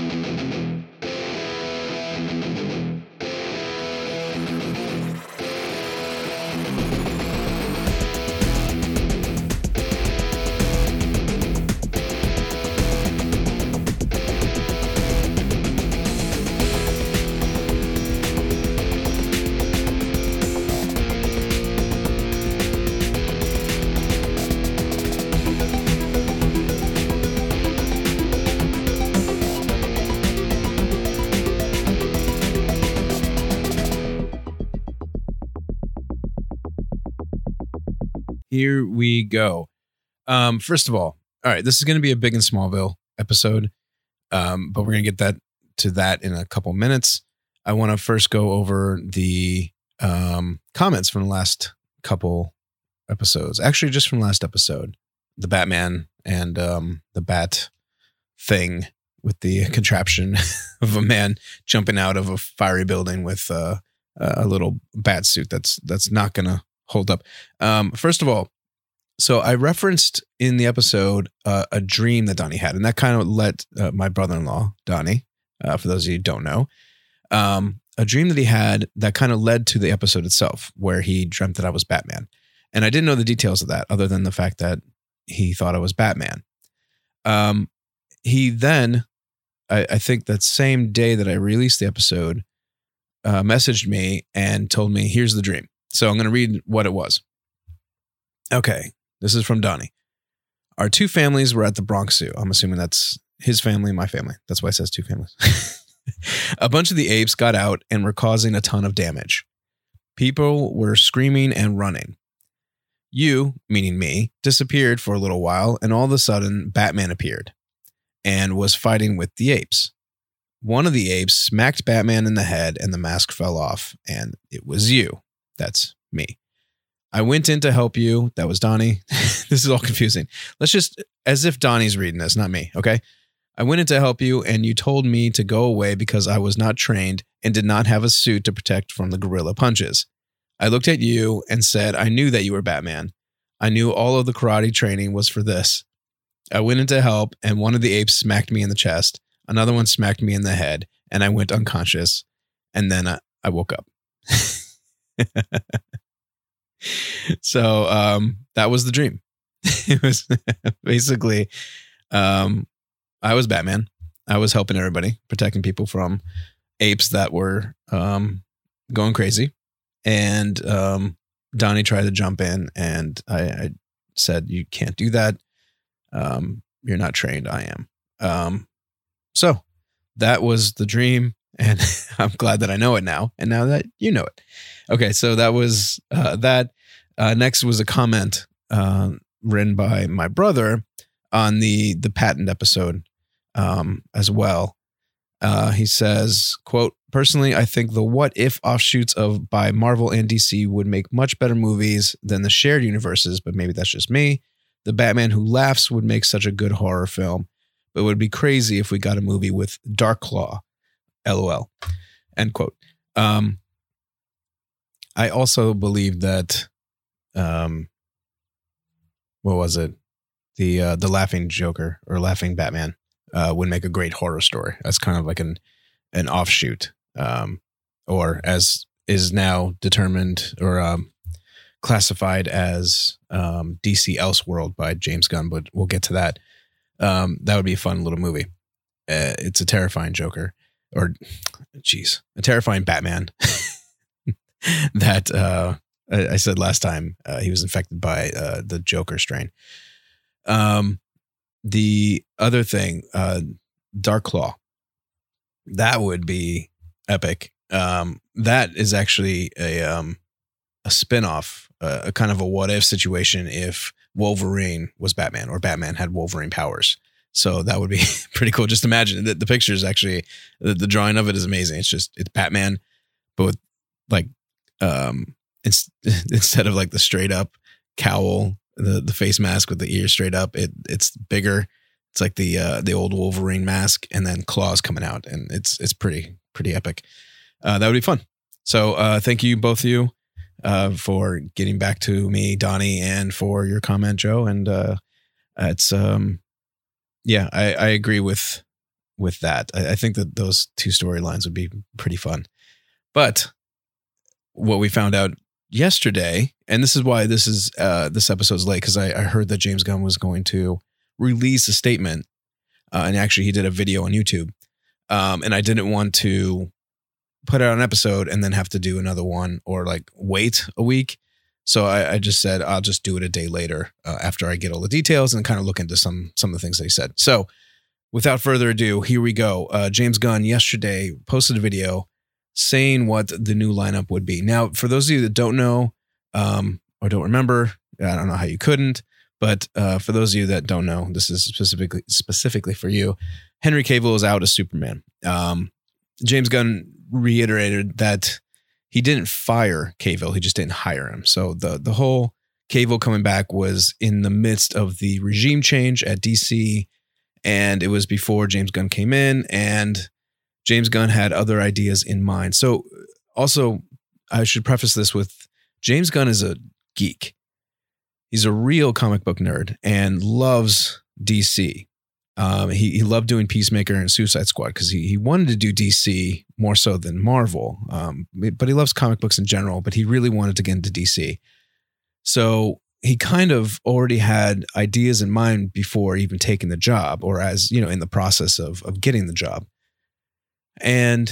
うん。Here we go. Um, first of all, all right, this is going to be a big and Smallville episode, um, but we're going to get that to that in a couple minutes. I want to first go over the um, comments from the last couple episodes. Actually, just from last episode, the Batman and um, the Bat thing with the contraption of a man jumping out of a fiery building with uh, a little bat suit. That's that's not going to hold up. Um, first of all, so I referenced in the episode uh, a dream that Donnie had, and that kind of let uh, my brother-in-law Donnie, uh, for those of you who don't know, um, a dream that he had that kind of led to the episode itself, where he dreamt that I was Batman, and I didn't know the details of that, other than the fact that he thought I was Batman. Um, he then, I, I think that same day that I released the episode, uh, messaged me and told me, "Here's the dream." So I'm going to read what it was. Okay, this is from Donnie. Our two families were at the Bronx Zoo. I'm assuming that's his family, my family. That's why it says two families. a bunch of the apes got out and were causing a ton of damage. People were screaming and running. You, meaning me, disappeared for a little while, and all of a sudden, Batman appeared and was fighting with the apes. One of the apes smacked Batman in the head, and the mask fell off, and it was you. That's me. I went in to help you. That was Donnie. this is all confusing. Let's just, as if Donnie's reading this, not me. Okay. I went in to help you, and you told me to go away because I was not trained and did not have a suit to protect from the gorilla punches. I looked at you and said, I knew that you were Batman. I knew all of the karate training was for this. I went in to help, and one of the apes smacked me in the chest. Another one smacked me in the head, and I went unconscious. And then I, I woke up. so um, that was the dream. it was basically um, I was Batman. I was helping everybody, protecting people from apes that were um, going crazy. And um, Donnie tried to jump in, and I, I said, "You can't do that. Um, you're not trained. I am." Um, so that was the dream and I'm glad that I know it now. And now that you know it. Okay, so that was uh, that. Uh, next was a comment uh, written by my brother on the the patent episode um, as well. Uh, he says, "quote Personally, I think the what if offshoots of by Marvel and DC would make much better movies than the shared universes, but maybe that's just me. The Batman Who Laughs would make such a good horror film, but it would be crazy if we got a movie with Dark Claw LOL. End quote. Um, I also believe that, um, what was it? The uh, the laughing Joker or laughing Batman uh, would make a great horror story. That's kind of like an an offshoot, um, or as is now determined or um, classified as um, DC Elseworld by James Gunn. But we'll get to that. Um, that would be a fun little movie. Uh, it's a terrifying Joker or jeez, a terrifying Batman that uh, I, I, said last time uh, he was infected by uh, the Joker strain. Um, the other thing, uh, Dark Claw, that would be epic. Um, that is actually a um, a spinoff, uh, a kind of a what if situation if Wolverine was Batman or Batman had Wolverine powers. So that would be pretty cool. Just imagine that the picture is actually the, the, drawing of it is amazing. It's just it's Batman, but with like um it's instead of like the straight up cowl, the the face mask with the ear straight up, it it's bigger. It's like the uh the old Wolverine mask and then claws coming out and it's it's pretty pretty epic. Uh that would be fun. So uh thank you both of you uh for getting back to me, Donnie, and for your comment, Joe. And uh it's um yeah, I, I agree with with that. I, I think that those two storylines would be pretty fun. But what we found out yesterday, and this is why this is uh, this episode's late because I, I heard that James Gunn was going to release a statement, uh, and actually he did a video on YouTube, um, and I didn't want to put out an episode and then have to do another one or like wait a week. So I, I just said I'll just do it a day later uh, after I get all the details and kind of look into some some of the things they said. So without further ado, here we go. Uh, James Gunn yesterday posted a video saying what the new lineup would be. Now, for those of you that don't know um, or don't remember, I don't know how you couldn't, but uh, for those of you that don't know, this is specifically specifically for you. Henry Cavill is out as Superman. Um, James Gunn reiterated that he didn't fire Cavill; he just didn't hire him. So the the whole Cavill coming back was in the midst of the regime change at DC, and it was before James Gunn came in, and James Gunn had other ideas in mind. So also, I should preface this with James Gunn is a geek. He's a real comic book nerd and loves DC. Um, he, he loved doing Peacemaker and Suicide Squad because he, he wanted to do DC more so than Marvel. Um, but he loves comic books in general, but he really wanted to get into DC. So he kind of already had ideas in mind before even taking the job or as, you know, in the process of, of getting the job. And,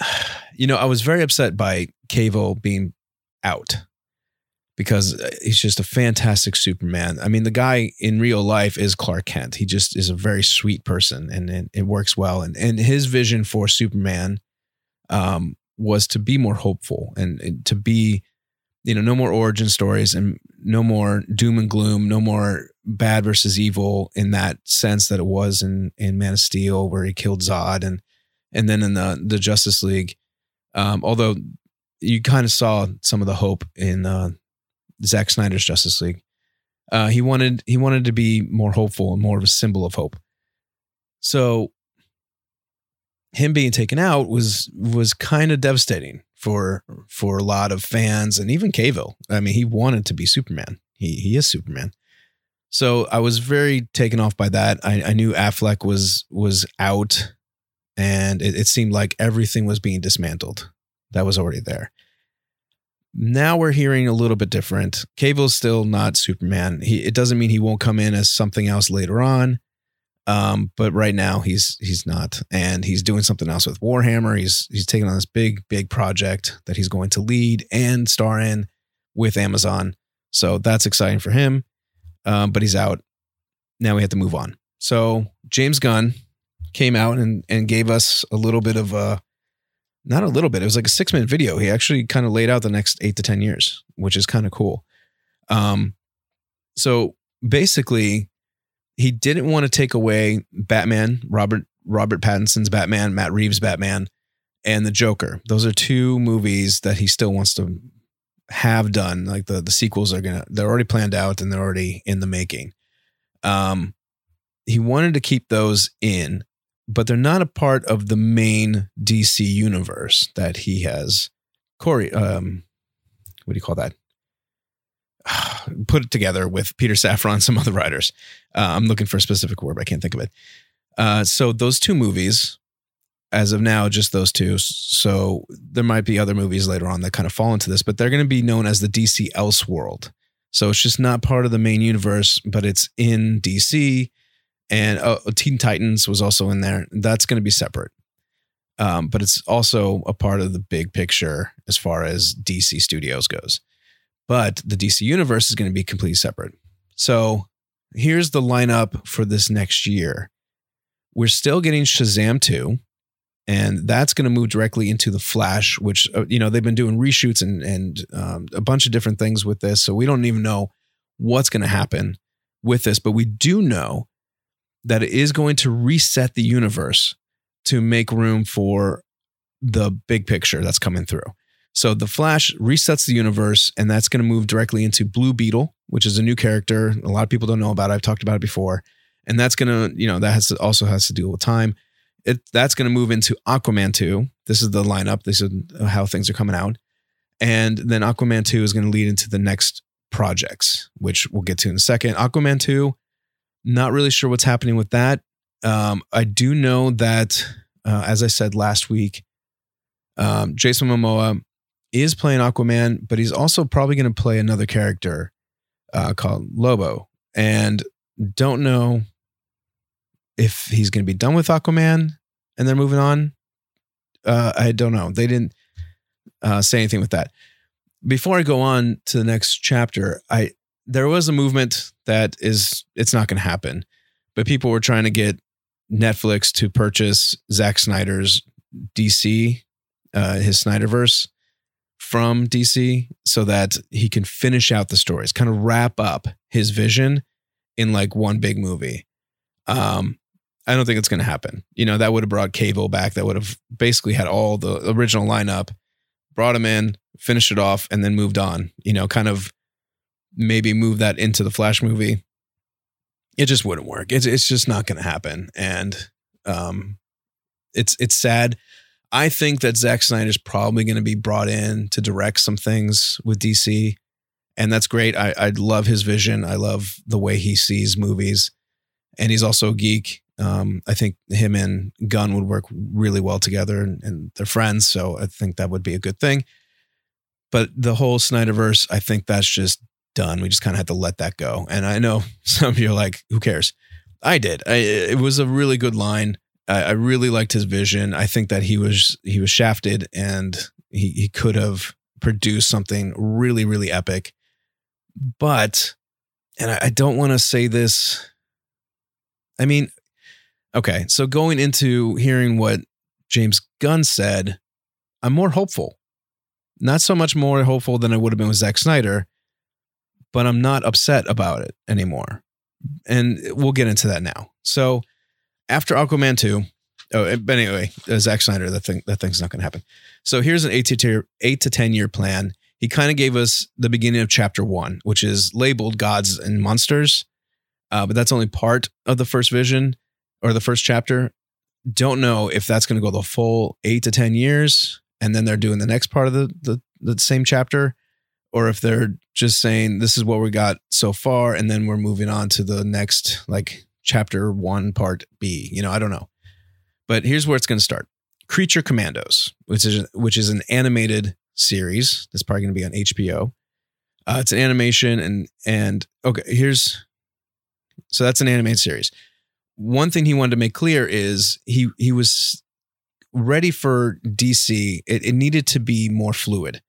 you know, I was very upset by Cavill being out because he's just a fantastic Superman. I mean, the guy in real life is Clark Kent. He just is a very sweet person and, and it works well. And, and his vision for Superman um, was to be more hopeful and, and to be, you know, no more origin stories and no more doom and gloom, no more bad versus evil in that sense that it was in, in Man of Steel where he killed Zod and, and then in the, the Justice League, um, although you kind of saw some of the hope in uh, Zack Snyder's Justice League. Uh, he wanted he wanted to be more hopeful and more of a symbol of hope. So him being taken out was was kind of devastating for for a lot of fans and even Cavill. I mean, he wanted to be Superman. He he is Superman. So I was very taken off by that. I, I knew Affleck was was out, and it, it seemed like everything was being dismantled. That was already there. Now we're hearing a little bit different. Cavill's still not Superman. He, it doesn't mean he won't come in as something else later on. Um, but right now he's he's not, and he's doing something else with Warhammer. He's he's taking on this big big project that he's going to lead and star in with Amazon. So that's exciting for him. Um, but he's out. Now we have to move on. So James Gunn came out and and gave us a little bit of a not a little bit. It was like a six minute video. He actually kind of laid out the next eight to 10 years, which is kind of cool. Um, so basically, he didn't want to take away Batman, Robert Robert Pattinson's Batman, Matt Reeves' Batman, and the Joker. Those are two movies that he still wants to have done. Like the the sequels are gonna they're already planned out and they're already in the making. Um, he wanted to keep those in, but they're not a part of the main DC universe that he has. Corey, um, what do you call that? Put it together with Peter and some other writers. Uh, I'm looking for a specific word, but I can't think of it. Uh, so those two movies, as of now, just those two. So there might be other movies later on that kind of fall into this, but they're going to be known as the DC Elseworld. So it's just not part of the main universe, but it's in DC and uh, Teen Titans was also in there. That's going to be separate, um, but it's also a part of the big picture as far as DC Studios goes. But the DC universe is going to be completely separate. So here's the lineup for this next year. We're still getting Shazam 2, and that's going to move directly into the Flash, which uh, you know they've been doing reshoots and and um, a bunch of different things with this. So we don't even know what's going to happen with this, but we do know that it is going to reset the universe to make room for the big picture that's coming through. So the Flash resets the universe, and that's going to move directly into Blue Beetle, which is a new character. A lot of people don't know about. It. I've talked about it before, and that's going to, you know, that has to, also has to deal with time. It that's going to move into Aquaman two. This is the lineup. This is how things are coming out, and then Aquaman two is going to lead into the next projects, which we'll get to in a second. Aquaman two not really sure what's happening with that. Um, I do know that, uh, as I said last week, um, Jason Momoa is playing Aquaman, but he's also probably going to play another character uh, called Lobo. And don't know if he's going to be done with Aquaman and they're moving on. Uh, I don't know. They didn't uh, say anything with that. Before I go on to the next chapter, I there was a movement that is it's not going to happen, but people were trying to get Netflix to purchase Zack Snyder's DC, uh, his Snyderverse from DC, so that he can finish out the stories, kind of wrap up his vision in like one big movie. Um, I don't think it's going to happen. You know, that would have brought Cavill back. That would have basically had all the original lineup, brought him in, finished it off, and then moved on. You know, kind of maybe move that into the Flash movie. It just wouldn't work. It's it's just not going to happen, and um, it's it's sad. I think that Zack Snyder is probably going to be brought in to direct some things with DC, and that's great. I I love his vision. I love the way he sees movies, and he's also a geek. Um, I think him and Gunn would work really well together, and, and they're friends. So I think that would be a good thing. But the whole Snyderverse, I think that's just done. We just kind of had to let that go. And I know some of you are like, "Who cares?" I did. I, it was a really good line. I, I really liked his vision. I think that he was he was shafted, and he he could have produced something really really epic. But, and I, I don't want to say this. I mean, Okay, so going into hearing what James Gunn said, I'm more hopeful. Not so much more hopeful than I would have been with Zack Snyder, but I'm not upset about it anymore. And we'll get into that now. So after Aquaman 2, oh, but anyway, uh, Zack Snyder, that thing that thing's not going to happen. So here's an eight to eight to ten year plan. He kind of gave us the beginning of chapter one, which is labeled Gods and Monsters, uh, but that's only part of the first vision or the first chapter. Don't know if that's going to go the full eight to 10 years and then they're doing the next part of the, the, the same chapter, or if they're just saying, this is what we got so far. And then we're moving on to the next, like chapter one, part B. You know, I don't know. But here's where it's going to start Creature Commandos, which is, which is an animated series that's probably going to be on HBO. Uh, it's an animation and and okay, here's so that's an animated series one thing he wanted to make clear is he he was ready for DC. It, it needed to be more fluid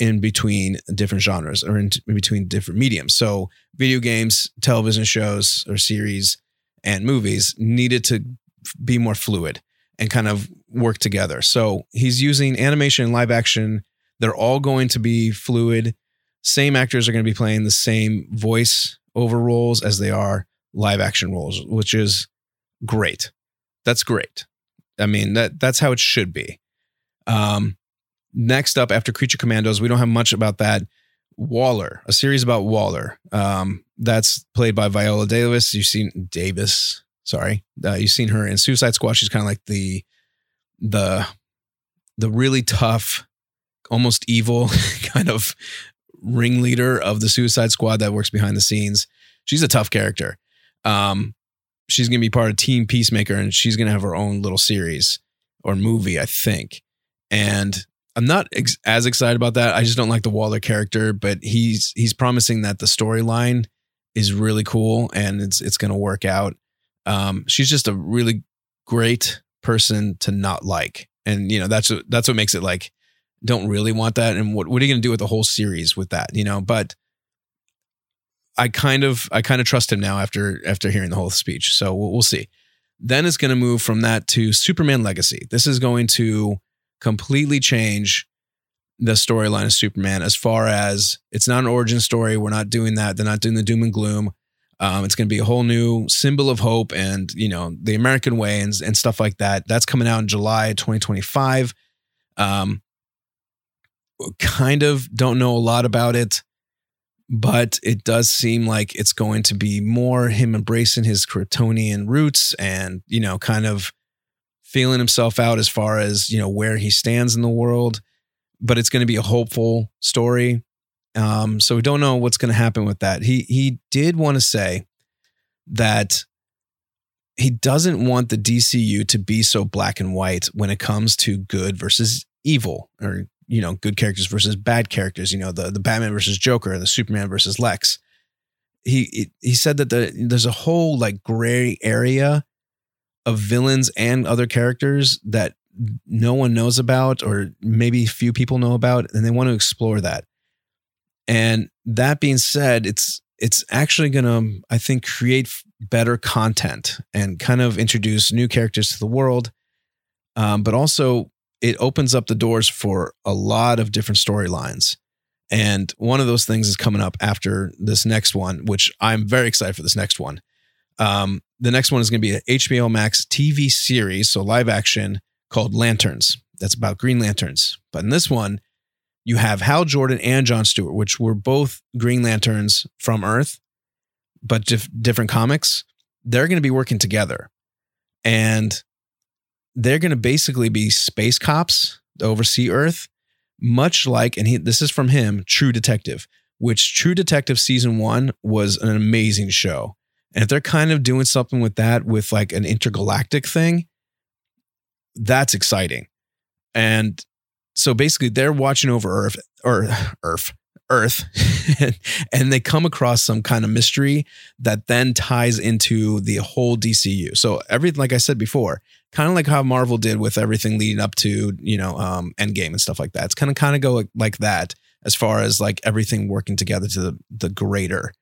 in between different genres or in, in between different mediums. So video games, television shows or series, and movies needed to be more fluid and kind of work together. So he's using animation and live action. They're all going to be fluid. Same actors are going to be playing the same voice over roles as they are live action roles, which is great. That's great. I mean, that that's how it should be. Um, next up, after Creature Commandos, we don't have much about that. Waller, a series about Waller. Um, that's played by Viola Davis. You've seen Davis. Sorry, uh, you've seen her in Suicide Squad. She's kind of like the the the really tough, almost evil kind of ringleader of the Suicide Squad that works behind the scenes. She's a tough character. Um, she's going to be part of Team Peacemaker and she's going to have her own little series or movie, I think. And I'm not ex- as excited about that. I just don't like the Waller character, but he's he's promising that the storyline is really cool and it's it's going to work out. Um, she's just a really great person to not like, and you know that's what, that's what makes it like don't really want that. And what what are you going to do with the whole series with that? You know, but I kind of I kind of trust him now after after hearing the whole speech. So we'll, we'll see. Then it's going to move from that to Superman Legacy. This is going to completely change the storyline of Superman as far as it's not an origin story. We're not doing that. They're not doing the doom and gloom. Um, it's going to be a whole new symbol of hope and you know the American way and, and stuff like that. That's coming out in July 2025. Um, kind of don't know a lot about it but it does seem like it's going to be more him embracing his Kryptonian roots and, you know, kind of feeling himself out as far as, you know, where he stands in the world. But it's going to be a hopeful story. Um, so we don't know what's going to happen with that. He he did want to say that he doesn't want the DCU to be so black and white when it comes to good versus evil or you know good characters versus bad characters you know the the Batman versus Joker the Superman versus Lex he he said that the, there's a whole like gray area of villains and other characters that no one knows about or maybe few people know about and they want to explore that. And that being said it's it's actually going to i think create better content and kind of introduce new characters to the world. Um, but also it opens up the doors for a lot of different storylines. And one of those things is coming up after this next one which i'm very excited for this next one um, the next one is going to be an hbo max tv series so live action called Lanterns. That's about Green Lanterns. But in this one, you have Hal Jordan and John Stewart, which were both Green Lanterns from Earth, but dif- different comics. They're going to be working together. And they're going to basically be space cops to oversee Earth, much like, and he, this is from him, True Detective, which True Detective season one was an amazing show. And if they're kind of doing something with that, with like an intergalactic thing, that's exciting. And so basically they're watching over Earth or Earth Earth and they come across some kind of mystery that then ties into the whole DCU. So everything like I said before, kind of like how Marvel did with everything leading up to, you know, um Endgame and stuff like that. It's kind of kind of go like, like that as far as like everything working together to the the greater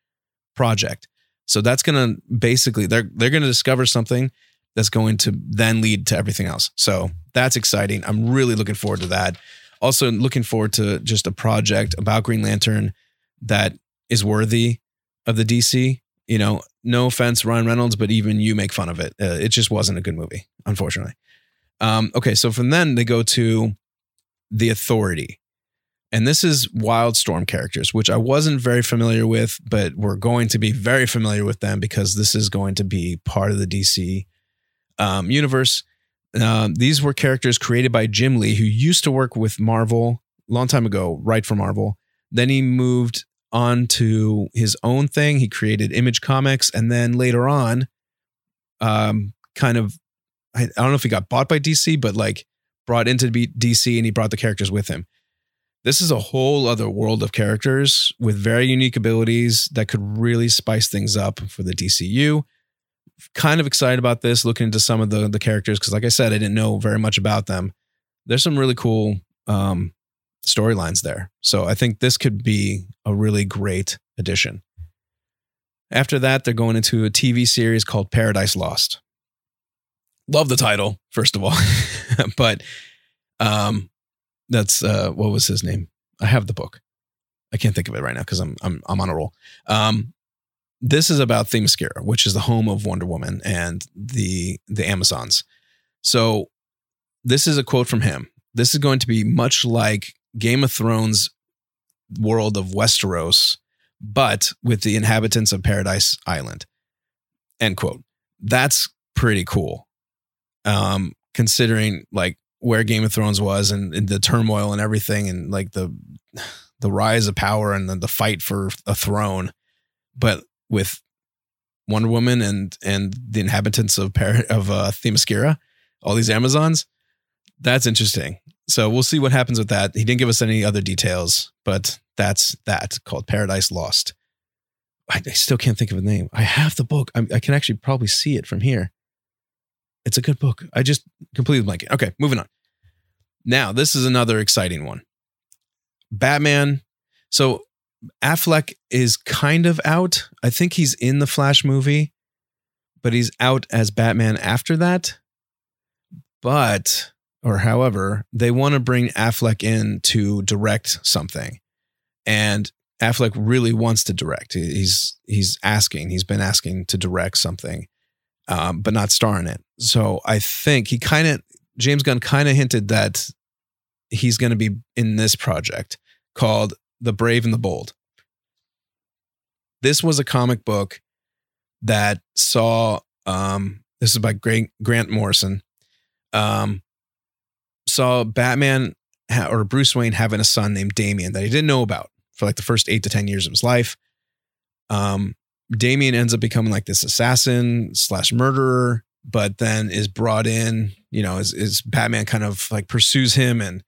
project. So that's going to basically they're they're going to discover something that's going to then lead to everything else. So that's exciting. I'm really looking forward to that. Also, looking forward to just a project about Green Lantern that is worthy of the DC. You know, no offense, Ryan Reynolds, but even you make fun of it. Uh, it just wasn't a good movie, unfortunately. Um, okay, so from then they go to the Authority. And this is Wildstorm characters, which I wasn't very familiar with, but we're going to be very familiar with them because this is going to be part of the DC um, universe. Uh, these were characters created by Jim Lee, who used to work with Marvel a long time ago, right for Marvel. Then he moved on to his own thing. He created Image Comics, and then later on, um, kind of, I, I don't know if he got bought by DC, but like brought into DC, and he brought the characters with him. This is a whole other world of characters with very unique abilities that could really spice things up for the DCU kind of excited about this, looking into some of the the characters because, like I said, I didn't know very much about them. There's some really cool um, storylines there, so I think this could be a really great addition. After that, they're going into a TV series called Paradise Lost. Love the title, first of all, but um, that's uh, what was his name? I have the book. I can't think of it right now because I'm I'm I'm on a roll. Um, this is about Themyscira, which is the home of Wonder Woman and the the Amazons. So this is a quote from him. This is going to be much like Game of Thrones world of Westeros, but with the inhabitants of Paradise Island. End quote. That's pretty cool. Um, considering like where Game of Thrones was and, and the turmoil and everything and like the the rise of power and the, the fight for a throne. But with Wonder Woman and and the inhabitants of Par- of uh, Themyscira, all these Amazons. That's interesting. So we'll see what happens with that. He didn't give us any other details, but that's that called Paradise Lost. I, I still can't think of a name. I have the book. I, I, can actually probably see it from here. It's a good book. I just completely blank. It. Okay, moving on. Now this is another exciting one. Batman. So Affleck is kind of out. I think he's in the Flash movie, but he's out as Batman after that. But, or however, they want to bring Affleck in to direct something. And Affleck really wants to direct. He's he's asking. He's been asking to direct something, um, but not star in it. So I think he kind of James Gunn kind of hinted that he's going to be in this project called the Brave and the Bold. This was a comic book that saw um this is by Grant, Morrison. Um saw Batman ha- or Bruce Wayne having a son named Damian that he didn't know about for like the first 8 to 10 years of his life. Um Damian ends up becoming like this assassin slash murderer but then is brought in. You know, is is Batman kind of like pursues him and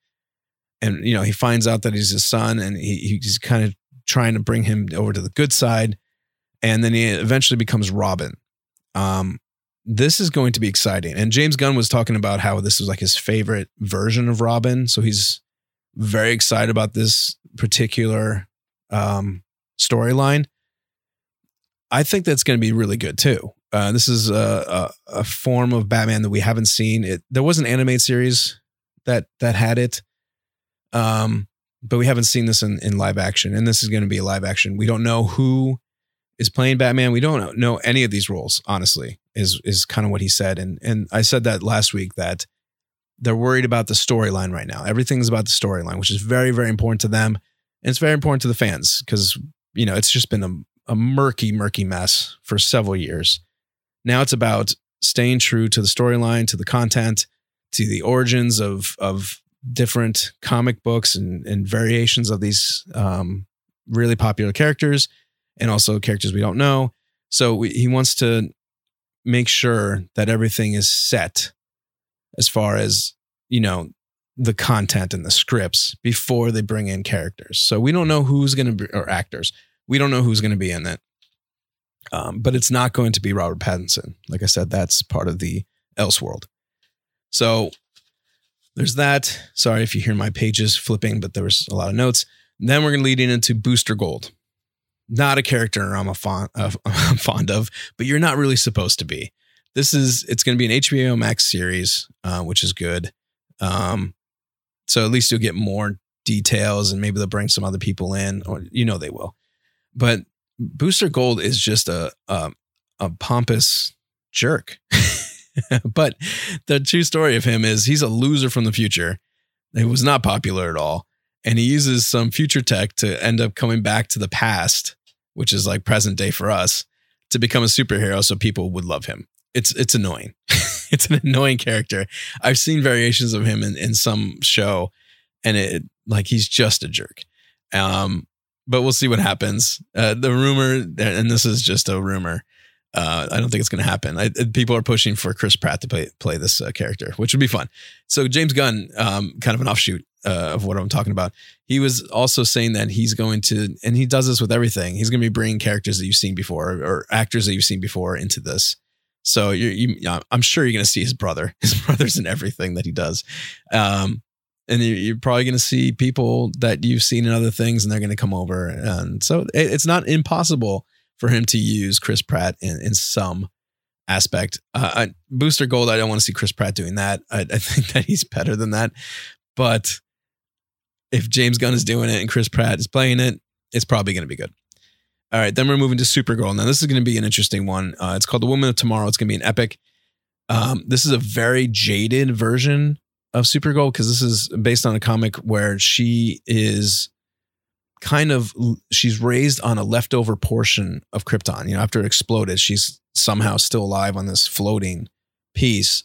and you know he finds out that he's his son and he, he's kind of trying to bring him over to the good side, and then he eventually becomes Robin. Um, this is going to be exciting. And James Gunn was talking about how this was like his favorite version of Robin, so he's very excited about this particular um, storyline. I think that's going to be really good too. Uh, this is a, a, a, form of Batman that we haven't seen. It there was an animated series that that had it, um, but we haven't seen this in, in live action. And this is going to be a live action. We don't know who is playing Batman. We don't know any of these roles. Honestly, is is kind of what he said. And and I said that last week that they're worried about the storyline right now. Everything's about the storyline, which is very very important to them, and it's very important to the fans because you know it's just been a, a murky murky mess for several years. Now it's about staying true to the storyline, to the content, to the origins of of different comic books and, and variations of these um, really popular characters, and also characters we don't know. So we, he wants to make sure that everything is set as far as you know the content and the scripts before they bring in characters. So we don't know who's going to be or actors. We don't know who's going to be in it. Um, but it's not going to be Robert Pattinson. Like I said, that's part of the Elseworld. So there's that. Sorry if you hear my pages flipping, but there was a lot of notes. then we're going to lead into Booster Gold. Not a character I'm a fond of, I'm fond of, but you're not really supposed to be. This is it's going to be an HBO Max series, uh, which is good. Um, so at least you'll get more details, and maybe they'll bring some other people in, or you know they will. But Booster Gold is just a a, a pompous jerk. but the true story of him is he's a loser from the future. He was not popular at all. And he uses some future tech to end up coming back to the past, which is like present day for us, to become a superhero so people would love him. It's it's annoying. it's an annoying character. I've seen variations of him in, in some show and it like he's just a jerk. Um, but we'll see what happens. Uh, the rumor, and this is just a rumor. Uh, I don't think it's going to happen. I, people are pushing for Chris Pratt to play play this uh, character, which would be fun. So James Gunn, um, kind of an offshoot uh, of what I'm talking about, he was also saying that he's going to, and he does this with everything. He's going to be bringing characters that you've seen before or actors that you've seen before into this. So you I'm sure you're going to see his brother. His brother's in everything that he does. Um, and you're probably going to see people that you've seen in other things and they're going to come over. And so it's not impossible for him to use chris pratt in, in some aspect. Uh, booster gold i don't want to see chris pratt doing that. I, I think that he's better than that. But if james gunn is doing it and chris pratt is playing it it's probably going to be good. All right then we're moving to supergirl now this is going to be an interesting one. Uh, it's called the woman of tomorrow. It's going to be an epic um, this is a very jaded version of Supergirl because this is based on a comic where she is kind of she's raised on a leftover portion of Krypton. You know, after it exploded, she's somehow still alive on this floating piece,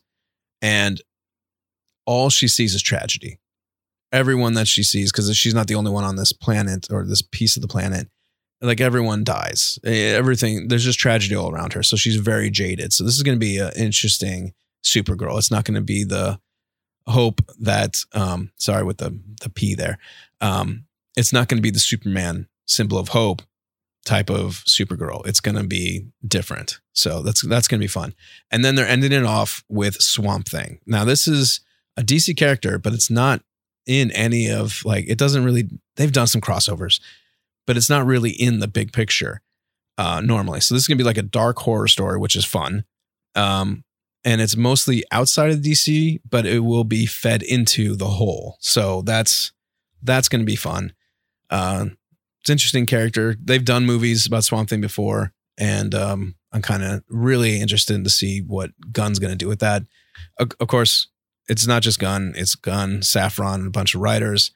and all she sees is tragedy. Everyone that she sees, because she's not the only one on this planet or this piece of the planet, like everyone dies. Everything there's just tragedy all around her. So she's very jaded. So this is going to be an interesting Supergirl. It's not going to be the hope that um sorry with the the p there um it's not going to be the superman symbol of hope type of supergirl. It's going to be different. So that's that's going to be fun. And then they're ending it off with swamp thing. Now this is a dc character but it's not in any of like it doesn't really they've done some crossovers but it's not really in the big picture uh normally. So this is going to be like a dark horror story which is fun. Um and it's mostly outside of DC, but it will be fed into the whole. So that's that's going to be fun. Uh, it's interesting character. They've done movies about Swamp Thing before, and um, I'm kind of really interested to see what Gunn's going to do with that. Of, of, course, it's not just Gunn; it's Gunn, Safran, and a bunch of writers.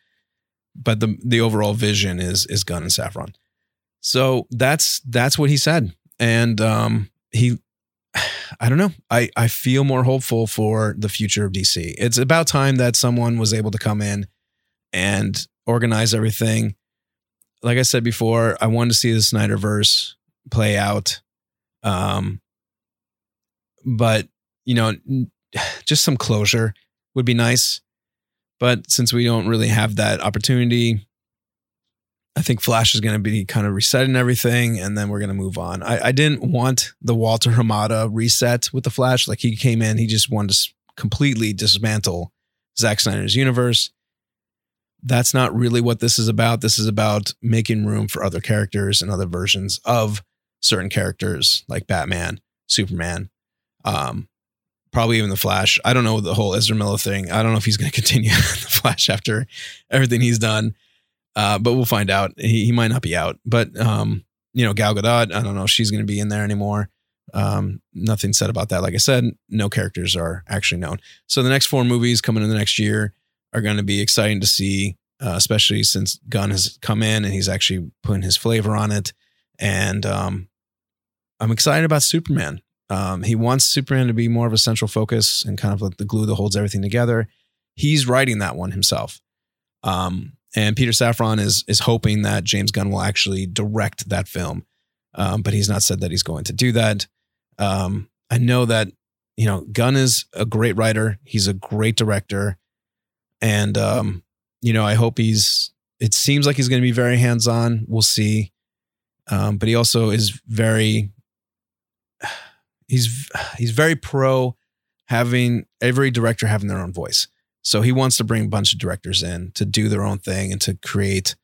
But the the overall vision is is Gunn and Safran. So that's that's what he said, and um, he I don't know. I, I feel more hopeful for the future of DC. It's about time that someone was able to come in and organize everything. Like I said before, I wanted to see the Snyderverse play out. Um, but you know, just some closure would be nice. But since we don't really have that opportunity, I think Flash is going to be kind of resetting everything, and then we're going to move on. I, I, didn't want the Walter Hamada reset with the Flash. Like he came in, he just wanted to completely dismantle Zack Snyder's universe. That's not really what this is about. This is about making room for other characters and other versions of certain characters like Batman, Superman, um, probably even the Flash. I don't know the whole Ezra Miller thing. I don't know if he's going to continue the Flash after everything he's done, uh, but we'll find out. He, he might not be out, but um, you know, Gal Gadot. I don't know if she's going to be in there anymore. Um, nothing said about that. Like I said, no characters are actually known. So the next four movies coming in the next year are going to be exciting to see, uh, especially since Gunn has come in and he's actually putting his flavor on it. And um, I'm excited about Superman. Um, he wants Superman to be more of a central focus and kind of like the glue that holds everything together. He's writing that one himself. Um, and Peter Safran is is hoping that James Gunn will actually direct that film, um, but he's not said that he's going to do that. Um, I know that you know Gunn is a great writer. He's a great director, and um, you know I hope he's. It seems like he's going to be very hands on. We'll see, um, but he also is very he's he's very pro having every director having their own voice. So he wants to bring a bunch of directors in to do their own thing and to create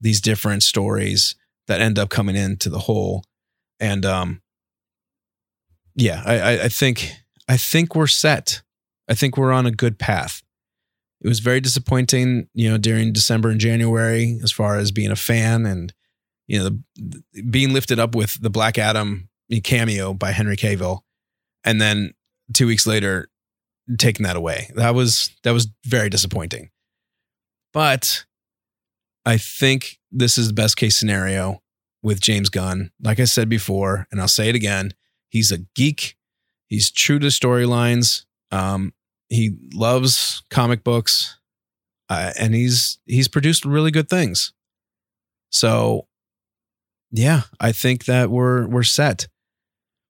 these different stories that end up coming into the whole. And um, yeah, I, I think I think we're set. I think we're on a good path. It was very disappointing, you know, during December and January as far as being a fan and you know the, being lifted up with the Black Adam cameo by Henry Cavill, and then two weeks later taking that away. That was that was very disappointing. But I think this is the best case scenario with James Gunn. Like I said before, and I'll say it again, he's a geek. He's true to storylines. Um, he loves comic books, uh, and he's he's produced really good things. So, yeah, I think that we're we're set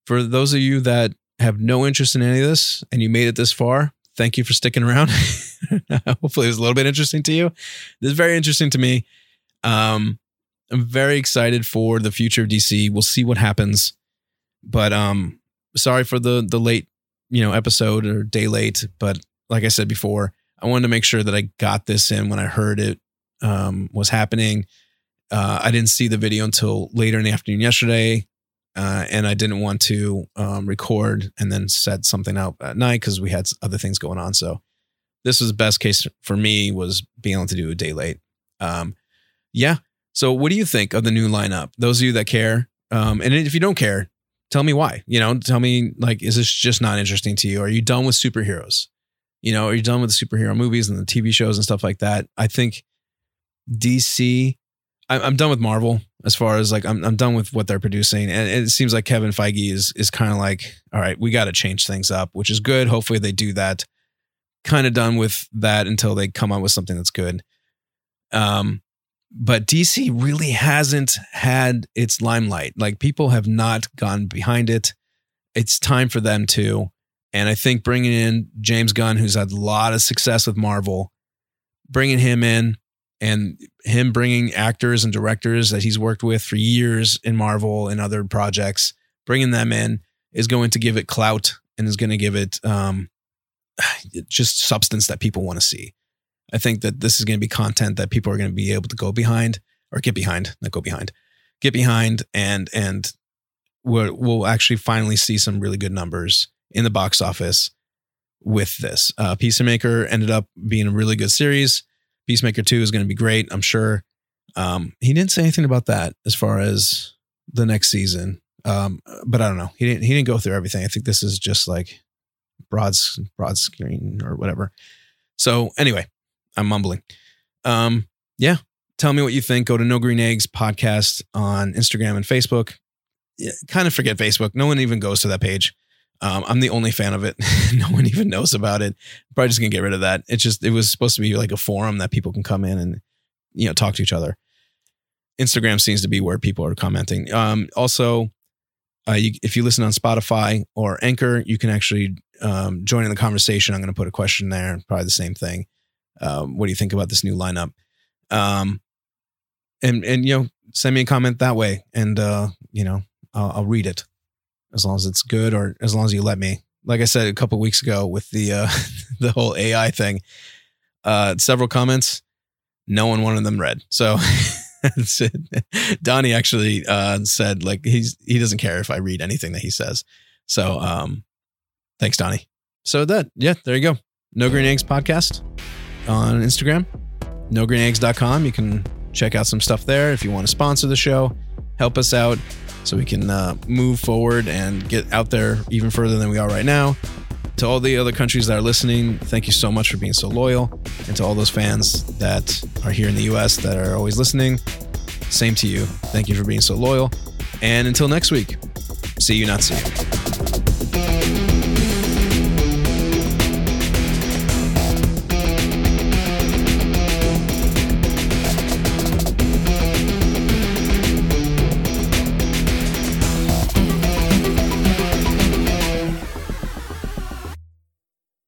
for those of you that have no interest in any of this and you made it this far, thank you for sticking around. Hopefully, it was a little bit interesting to you. This is very interesting to me. Um, I'm very excited for the future of DC. We'll see what happens, but um, sorry for the the late you know episode or day late. But like I said before, I wanted to make sure that I got this in when I heard it um, was happening. Uh, I didn't see the video until later in the afternoon yesterday uh, and I didn't want to um, record and then set something out at night because we had other things going on. So this was the best case for me was being able to do a day late. Um, yeah. So what do you think of the new lineup? Those of you that care, um, and if you don't care, tell me why. You know, tell me like, is this just not interesting to you? Are you done with superheroes? You know, are you done with the superhero movies and the TV shows and stuff like that? I think DC I'm done with Marvel as far as like I'm I'm done with what they're producing, and it seems like Kevin Feige is is kind of like, all right, we got to change things up, which is good. Hopefully they do that. Kind of done with that until they come up with something that's good. Um, but DC really hasn't had its limelight. Like people have not gone behind it. It's time for them to, and I think bringing in James Gunn, who's had a lot of success with Marvel, bringing him in and him bringing actors and directors that he's worked with for years in Marvel and other projects, bringing them in is going to give it clout and is going to give it um, just substance that people want to see. I think that this is going to be content that people are going to be able to go behind or get behind, not go behind, get behind, and and we'll, we'll actually finally see some really good numbers in the box office with this. Uh, Peacemaker ended up being a really good series. Peacemaker 2 is going to be great, I'm sure. Um, he didn't say anything about that as far as the next season. Um, but I don't know. He didn't he didn't go through everything. I think this is just like broad broad screen or whatever. So anyway, I'm mumbling. Um, yeah. Tell me what you think. Go to No Green Eggs podcast on Instagram and Facebook. Yeah, kind of forget Facebook. No one even goes to that page. Um, I'm the only fan of it. no one even knows about it. Probably just gonna get rid of that. It's just it was supposed to be like a forum that people can come in and you know talk to each other. Instagram seems to be where people are commenting. Um, also, uh, you, if you listen on Spotify or Anchor, you can actually um, joining the conversation, I'm going to put a question there. Probably the same thing. Um, what do you think about this new lineup? Um, and and you know, send me a comment that way, and uh, you know, I'll, I'll read it as long as it's good, or as long as you let me. Like I said a couple weeks ago with the uh, the whole AI thing, uh, several comments, no one wanted them read. So Donnie actually uh, said like he's he doesn't care if I read anything that he says. So um, thanks, Donnie. So that yeah, there you go. No Green Eggs podcast on Instagram, nogreeneggs.com. You can check out some stuff there if you want to sponsor the show, help us out so we can uh, move forward and get out there even further than we are right now. To all the other countries that are listening, thank you so much for being so loyal. And to all those fans that are here in the US that are always listening, same to you. Thank you for being so loyal. And until next week, see you, not see you.